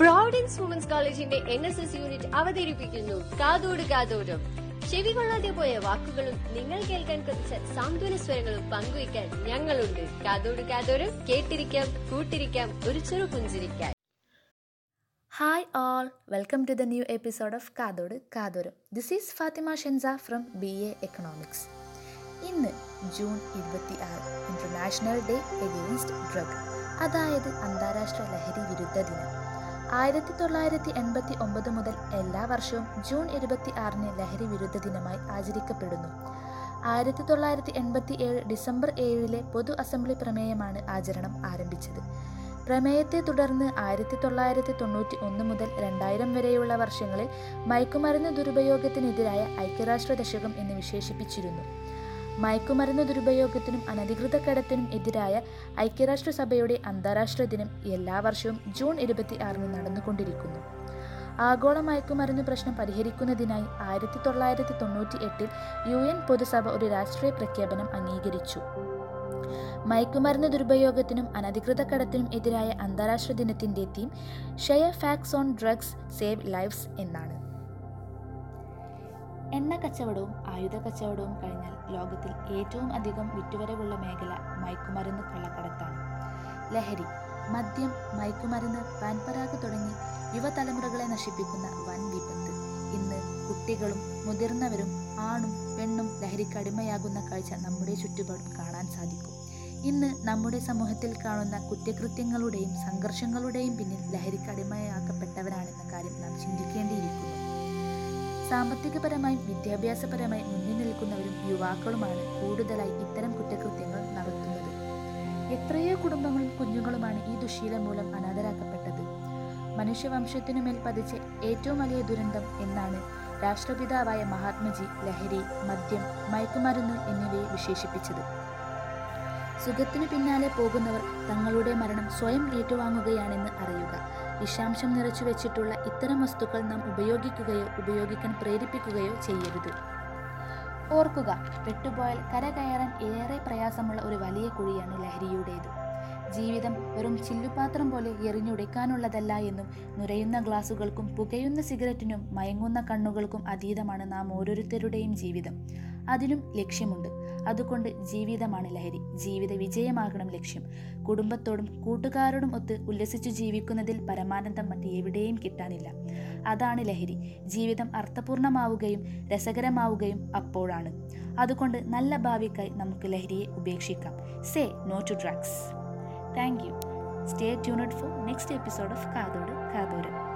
Providence women's കോളേജിന്റെ N S S unit അവതരിപ്പിക്കുന്നു. കാതോട് കാതോടും ചെവി കൊള്ളാതെ പോയ വാക്കുകളും നിങ്ങൾ കേൾക്കാൻ കൊതിച്ച സാന്ത്വന സ്വരങ്ങളും പങ്കുവയ്ക്കാൻ ഞങ്ങളുണ്ട്. കാതോട് കാതോടും കേട്ടിരിക്കാം കൂട്ടിരിക്കാം ഒരു ചെറു പുഞ്ചിരിക്കാൻ. Hi all welcome to the new episode of Kathodu Kathoram. This is Fathima Shensa from B A economics ഇന്ന് ജൂൺ ഇരുപത്തി ആറ് ഇന്റർനാഷണൽ ഡേ എഗെയിൻസ്റ്റ് ഡ്രഗ് അതായത് അന്താരാഷ്ട്ര ലഹരി വിരുദ്ധ ദിനം. ആയിരത്തി തൊള്ളായിരത്തി എൺപത്തി ഒമ്പത് മുതൽ എല്ലാ വർഷവും ജൂൺ ഇരുപത്തി ആറിന് ലഹരി വിരുദ്ധ ദിനമായി ആചരിക്കപ്പെടുന്നു. ആയിരത്തി തൊള്ളായിരത്തി എൺപത്തി ഏഴ് ഡിസംബർ ഏഴിലെ പൊതു അസംബ്ലി പ്രമേയമാണ് ആചരണം ആരംഭിച്ചത്. പ്രമേയത്തെ തുടർന്ന് ആയിരത്തി തൊള്ളായിരത്തി തൊണ്ണൂറ്റി ഒന്ന് മുതൽ രണ്ടായിരം വരെയുള്ള വർഷങ്ങളിൽ മയക്കുമരുന്ന് ദുരുപയോഗത്തിനെതിരായ ഐക്യരാഷ്ട്ര ദശകം എന്ന് വിശേഷിപ്പിച്ചിരുന്നു. മയക്കുമരുന്ന് ദുരുപയോഗത്തിനും അനധികൃത കടത്തിനും എതിരായ ഐക്യരാഷ്ട്രസഭയുടെ അന്താരാഷ്ട്ര ദിനം എല്ലാ വർഷവും ജൂൺ ഇരുപത്തി ആറിന് നടന്നുകൊണ്ടിരിക്കുന്നു. ആഗോള മയക്കുമരുന്ന് പ്രശ്നം പരിഹരിക്കുന്നതിനായി ആയിരത്തി തൊള്ളായിരത്തി തൊണ്ണൂറ്റി എട്ടിൽ യു എൻ പൊതുസഭ ഒരു രാഷ്ട്രീയ പ്രഖ്യാപനം അംഗീകരിച്ചു. മയക്കുമരുന്ന് ദുരുപയോഗത്തിനും അനധികൃത കടത്തിനും എതിരായ അന്താരാഷ്ട്ര ദിനത്തിന്റെ theme share facts on drugs save lives എന്നാണ്. എണ്ണ കച്ചവടവും ആയുധ കച്ചവടവും കഴിഞ്ഞാൽ ലോകത്തിൽ ഏറ്റവും അധികം വിറ്റുവരവുള്ള മേഖല മയക്കുമരുന്ന് കള്ളക്കടത്താണ്. ലഹരി മദ്യം മയക്കുമരുന്ന് പാൻപരാഗ് തുടങ്ങി യുവതലമുറകളെ നശിപ്പിക്കുന്ന വൻ വിപത്ത്. ഇന്ന് കുട്ടികളും മുതിർന്നവരും ആണും പെണ്ണും ലഹരിക്ക് അടിമയാകുന്ന കാഴ്ച നമ്മുടെ ചുറ്റുപാടും കാണാൻ സാധിക്കും. ഇന്ന് നമ്മുടെ സമൂഹത്തിൽ കാണുന്ന കുറ്റകൃത്യങ്ങളുടെയും സംഘർഷങ്ങളുടെയും പിന്നിൽ ലഹരിക്ക് അടിമയാക്കപ്പെട്ടവരാണെന്ന കാര്യം നാം ചിന്തിക്കേണ്ടിയിരിക്കുന്നു. സാമ്പത്തികപരമായും വിദ്യാഭ്യാസപരമായും മുന്നിൽ നിൽക്കുന്നവരും യുവാക്കളുമാണ് കൂടുതലായി ഇത്തരം കുറ്റകൃത്യങ്ങൾ നടത്തുന്നത്. എത്രയോ കുടുംബങ്ങളും കുഞ്ഞുങ്ങളുമാണ് ഈ ദുശീലം മൂലം അനാഥരാക്കപ്പെട്ടത്. മനുഷ്യവംശത്തിനുമേൽ പതിച്ച ഏറ്റവും വലിയ ദുരന്തം എന്നാണ് രാഷ്ട്രപിതാവായ മഹാത്മജി ലഹരി മദ്യം മയക്കുമരുന്ന് എന്നിവയെ വിശേഷിപ്പിച്ചത്. സുഖത്തിനു പിന്നാലെ പോകുന്നവർ തങ്ങളുടെ മരണം സ്വയം ഏറ്റുവാങ്ങുകയാണെന്ന് അറിയുക. വിഷാംശം നിറച്ചു വെച്ചിട്ടുള്ള ഇത്തരം വസ്തുക്കൾ നാം ഉപയോഗിക്കുകയോ ഉപയോഗിക്കാൻ പ്രേരിപ്പിക്കുകയോ ചെയ്യരുത്. ഓർക്കുക പെട്ടുപോയാൽ കര കയറാൻ ഏറെ പ്രയാസമുള്ള ഒരു വലിയ കുഴിയാണ് ലഹരിയുടേത്. ജീവിതം വെറും ചില്ലുപാത്രം പോലെ എറിഞ്ഞുടയ്ക്കാനുള്ളതല്ല എന്നും നുരയുന്ന ഗ്ലാസുകൾക്കും പുകയുന്ന സിഗരറ്റിനും മയങ്ങുന്ന കണ്ണുകൾക്കും അതീതമാണ് നാം ഓരോരുത്തരുടെയും ജീവിതം. അതിനും ലക്ഷ്യമുണ്ട്. അതുകൊണ്ട് ജീവിതമാണ് ലഹരി. ജീവിത വിജയമാകണം ലക്ഷ്യം. കുടുംബത്തോടും കൂട്ടുകാരോടും ഒത്ത് ഉല്ലസിച്ചു ജീവിക്കുന്നതിൽ പരമാനന്ദം മറ്റ് എവിടെയും കിട്ടാനില്ല. അതാണ് ലഹരി. ജീവിതം അർത്ഥപൂർണമാവുകയും രസകരമാവുകയും അപ്പോഴാണ്. അതുകൊണ്ട് നല്ല ഭാവിക്കായി നമുക്ക് ലഹരിയെ ഉപേക്ഷിക്കാം. Say no to drugs. Thank you. Stay tuned for next episode of Kathodu Kathodu